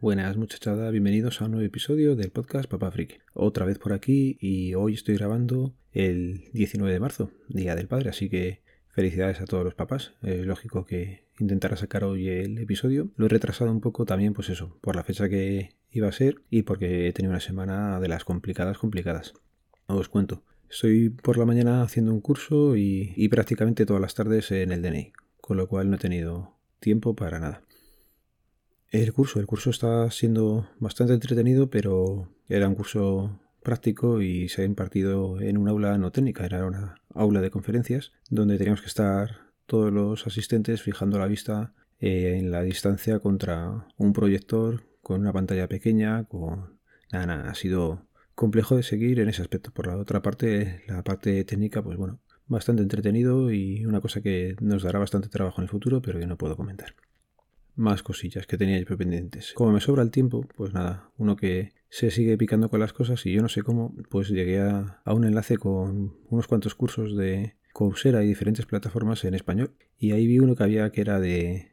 Buenas muchachada, bienvenidos a un nuevo episodio del podcast Papá Friki. Otra vez por aquí y hoy estoy grabando el 19 de marzo, Día del Padre, así que felicidades a todos los papás. Es lógico que intentará sacar hoy el episodio. Lo he retrasado un poco también, pues eso, por la fecha que iba a ser y porque he tenido una semana de las complicadas, complicadas. Os cuento. Estoy por la mañana haciendo un curso y, y prácticamente todas las tardes en el DNI, con lo cual no he tenido tiempo para nada. El curso, el curso está siendo bastante entretenido, pero era un curso práctico y se ha impartido en un aula no técnica, era una aula de conferencias donde teníamos que estar todos los asistentes fijando la vista eh, en la distancia contra un proyector con una pantalla pequeña, con nada, ha sido complejo de seguir en ese aspecto. Por la otra parte, la parte técnica, pues bueno, bastante entretenido y una cosa que nos dará bastante trabajo en el futuro, pero que no puedo comentar más cosillas que tenía yo pendientes. Como me sobra el tiempo, pues nada, uno que se sigue picando con las cosas y yo no sé cómo, pues llegué a, un enlace con unos cuantos cursos de Coursera y diferentes plataformas en español y ahí vi uno que había que era de,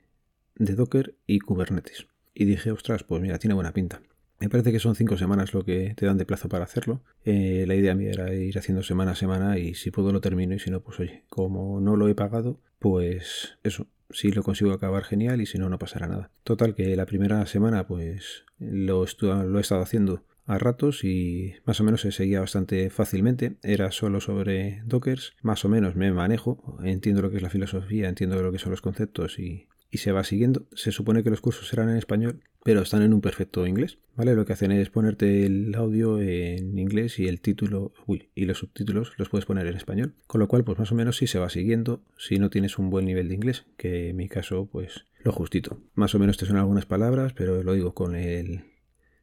de Docker y Kubernetes. Y dije, ostras, pues mira, tiene buena pinta. Me parece que son cinco semanas lo que te dan de plazo para hacerlo. Eh, la idea mía era ir haciendo semana a semana y si puedo lo termino y si no, pues oye, como no lo he pagado, pues eso, si lo consigo acabar genial y si no, no pasará nada. Total que la primera semana pues lo, lo he estado haciendo a ratos y más o menos se seguía bastante fácilmente. Era solo sobre Dockers, más o menos me manejo, entiendo lo que es la filosofía, entiendo lo que son los conceptos y, y se va siguiendo. Se supone que los cursos serán en español, pero están en un perfecto inglés. ¿Vale? Lo que hacen es ponerte el audio en inglés y el título, uy, y los subtítulos los puedes poner en español. Con lo cual, pues más o menos sí se va siguiendo si no tienes un buen nivel de inglés, que en mi caso, pues lo justito. Más o menos te son algunas palabras, pero lo digo con el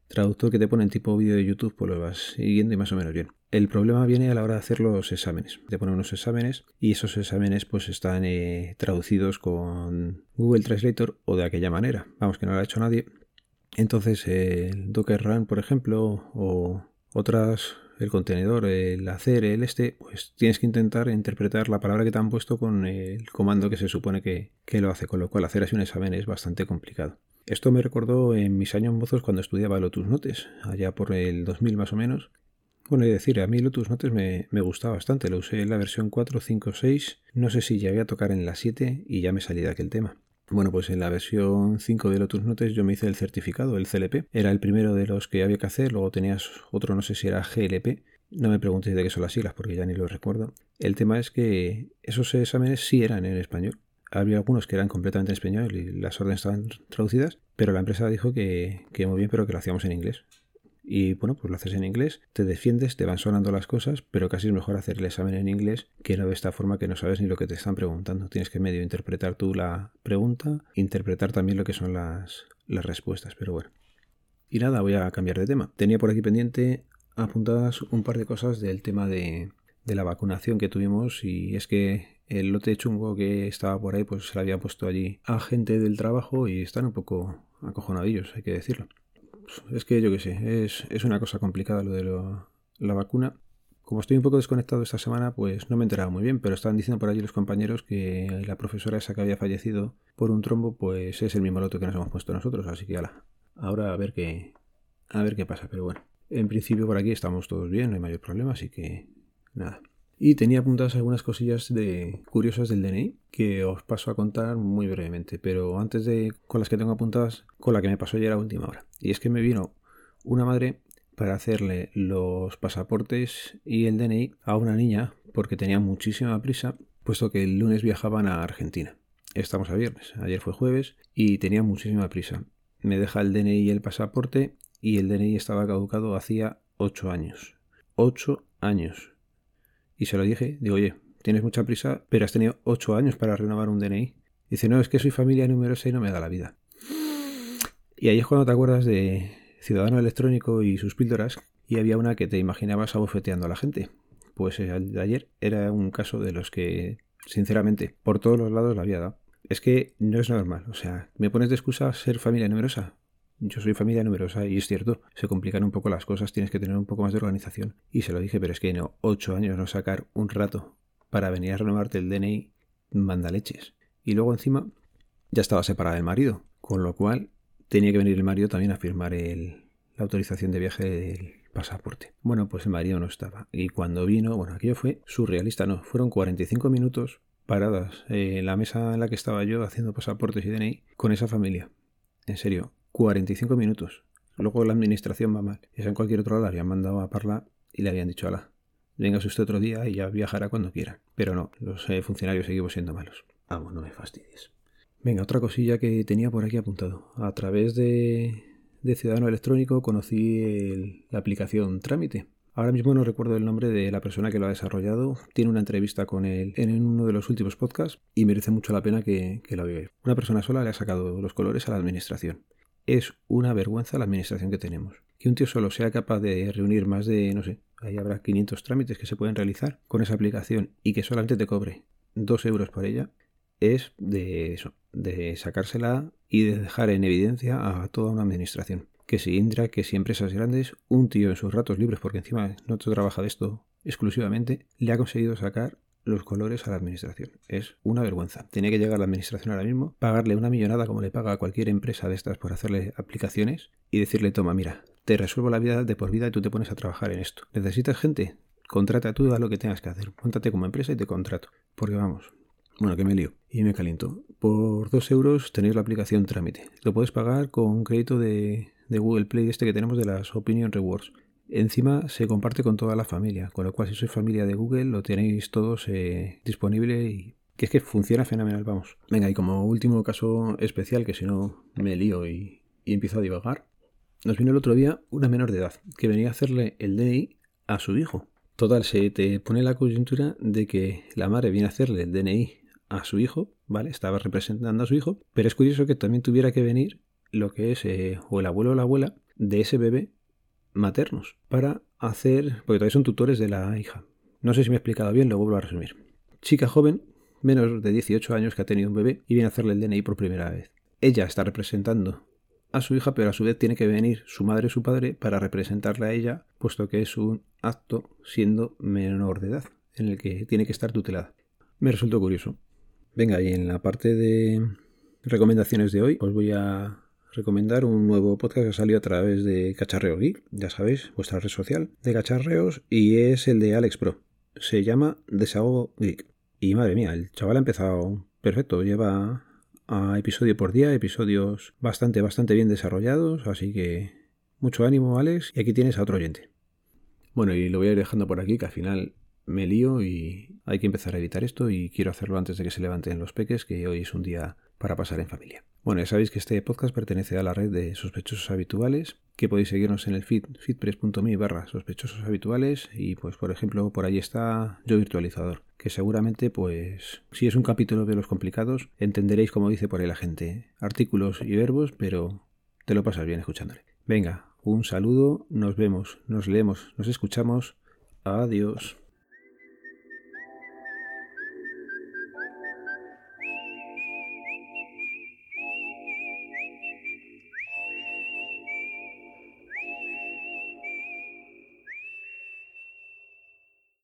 traductor que te pone en tipo vídeo de YouTube, pues lo vas siguiendo y más o menos bien. El problema viene a la hora de hacer los exámenes. Te ponen unos exámenes y esos exámenes pues están eh, traducidos con Google Translator o de aquella manera. Vamos, que no lo ha hecho nadie. Entonces el Docker Run, por ejemplo, o otras, el contenedor, el hacer, el este, pues tienes que intentar interpretar la palabra que te han puesto con el comando que se supone que, que lo hace, con lo cual hacer así un examen es bastante complicado. Esto me recordó en mis años mozos cuando estudiaba Lotus Notes, allá por el 2000 más o menos, bueno, y decir, a mí Lotus Notes me, me gustaba bastante. Lo usé en la versión 4, 5, 6. No sé si llegué a tocar en la 7 y ya me salí de aquel tema. Bueno, pues en la versión 5 de Lotus Notes yo me hice el certificado, el CLP. Era el primero de los que había que hacer, luego tenías otro, no sé si era GLP. No me preguntéis de qué son las siglas porque ya ni lo recuerdo. El tema es que esos exámenes sí eran en español. Había algunos que eran completamente en español y las órdenes estaban traducidas, pero la empresa dijo que, que muy bien, pero que lo hacíamos en inglés. Y bueno, pues lo haces en inglés, te defiendes, te van sonando las cosas, pero casi es mejor hacer el examen en inglés que no de esta forma que no sabes ni lo que te están preguntando. Tienes que medio interpretar tú la pregunta, interpretar también lo que son las, las respuestas, pero bueno. Y nada, voy a cambiar de tema. Tenía por aquí pendiente apuntadas un par de cosas del tema de, de la vacunación que tuvimos y es que el lote chungo que estaba por ahí pues se le había puesto allí a gente del trabajo y están un poco acojonadillos, hay que decirlo es que yo qué sé, es, una cosa complicada lo de la vacuna. Como estoy un poco desconectado esta semana, pues no me he enterado muy bien, pero estaban diciendo por allí los compañeros que la profesora esa que había fallecido por un trombo, pues es el mismo lote que nos hemos puesto nosotros, así que ala. Ahora a ver qué a ver qué pasa, pero bueno. En principio por aquí estamos todos bien, no hay mayor problema, así que nada. Y tenía apuntadas algunas cosillas de curiosas del DNI que os paso a contar muy brevemente, pero antes de con las que tengo apuntadas, con la que me pasó ayer a última hora. Y es que me vino una madre para hacerle los pasaportes y el DNI a una niña porque tenía muchísima prisa, puesto que el lunes viajaban a Argentina. Estamos a viernes, ayer fue jueves y tenía muchísima prisa. Me deja el DNI y el pasaporte y el DNI estaba caducado hacía 8 años. 8 años. Y se lo dije, digo, oye, tienes mucha prisa, pero has tenido ocho años para renovar un DNI. Dice, no, es que soy familia numerosa y no me da la vida. Y ahí es cuando te acuerdas de Ciudadano Electrónico y sus píldoras, y había una que te imaginabas abofeteando a la gente. Pues el de ayer era un caso de los que, sinceramente, por todos los lados la había dado. Es que no es normal, o sea, ¿me pones de excusa ser familia numerosa? Yo soy familia numerosa y es cierto, se complican un poco las cosas, tienes que tener un poco más de organización. Y se lo dije, pero es que no, ocho años no sacar un rato para venir a renovarte el DNI, manda leches. Y luego encima ya estaba separada del marido, con lo cual tenía que venir el marido también a firmar el, la autorización de viaje del pasaporte. Bueno, pues el marido no estaba. Y cuando vino, bueno, aquello fue surrealista, no, fueron 45 minutos paradas en la mesa en la que estaba yo haciendo pasaportes y DNI con esa familia. En serio, 45 minutos. Luego la administración va mal. Esa en cualquier otro lado la habían mandado a Parla y le habían dicho, ala, venga usted otro día y ya viajará cuando quiera. Pero no, los eh, funcionarios seguimos siendo malos. Vamos, no me fastidies. Venga, otra cosilla que tenía por aquí apuntado. A través de, de Ciudadano Electrónico conocí la aplicación Trámite. Ahora mismo no recuerdo el nombre de la persona que lo ha desarrollado. Tiene una entrevista con él en uno de los últimos podcasts y merece mucho la pena que, que lo veáis. Una persona sola le ha sacado los colores a la administración. Es una vergüenza la administración que tenemos. Que un tío solo sea capaz de reunir más de, no sé, ahí habrá 500 trámites que se pueden realizar con esa aplicación y que solamente te cobre 2 euros por ella, es de eso, de sacársela y de dejar en evidencia a toda una administración. Que si Indra, que si empresas grandes, un tío en sus ratos libres, porque encima no trabaja de esto exclusivamente, le ha conseguido sacar los colores a la administración. Es una vergüenza. Tiene que llegar la administración ahora mismo, pagarle una millonada como le paga a cualquier empresa de estas por hacerle aplicaciones y decirle, toma, mira, te resuelvo la vida de por vida y tú te pones a trabajar en esto. ¿Necesitas gente? Contrata tú a lo que tengas que hacer. Póntate como empresa y te contrato. Porque vamos, bueno, que me lío y me caliento. Por dos euros tenéis la aplicación Trámite. Lo puedes pagar con crédito de, de Google Play este que tenemos de las Opinion Rewards. Encima se comparte con toda la familia, con lo cual si sois familia de Google lo tenéis todos eh, disponible y que es que funciona fenomenal, vamos. Venga, y como último caso especial, que si no me lío y, empiezo a divagar, nos vino el otro día una menor de edad que venía a hacerle el DNI a su hijo. Total, se te pone la coyuntura de que la madre viene a hacerle el DNI a su hijo, ¿vale? Estaba representando a su hijo, pero es curioso que también tuviera que venir lo que es eh, o el abuelo o la abuela de ese bebé maternos para hacer, porque todavía son tutores de la hija. No sé si me he explicado bien, lo vuelvo a resumir. Chica joven, menos de 18 años que ha tenido un bebé y viene a hacerle el DNI por primera vez. Ella está representando a su hija, pero a su vez tiene que venir su madre o su padre para representarle a ella, puesto que es un acto siendo menor de edad, en el que tiene que estar tutelada. Me resultó curioso. Venga, y en la parte de recomendaciones de hoy, os voy a recomendar un nuevo podcast que salió a través de Cacharreo Geek, ya sabéis, vuestra red social de cacharreos, y es el de Alex Pro. Se llama Desahogo Geek. Y madre mía, el chaval ha empezado perfecto, lleva a episodio por día, episodios bastante, bastante bien desarrollados, así que mucho ánimo, Alex, y aquí tienes a otro oyente. Bueno, y lo voy a ir dejando por aquí, que al final me lío y hay que empezar a evitar esto y quiero hacerlo antes de que se levanten los peques, que hoy es un día para pasar en familia. Bueno, ya sabéis que este podcast pertenece a la red de sospechosos habituales, que podéis seguirnos en el feed, feedpress.me barra sospechosos habituales y pues por ejemplo por ahí está yo virtualizador, que seguramente pues si es un capítulo de los complicados entenderéis como dice por ahí la gente, artículos y verbos, pero te lo pasas bien escuchándole. Venga, un saludo, nos vemos, nos leemos, nos escuchamos, adiós.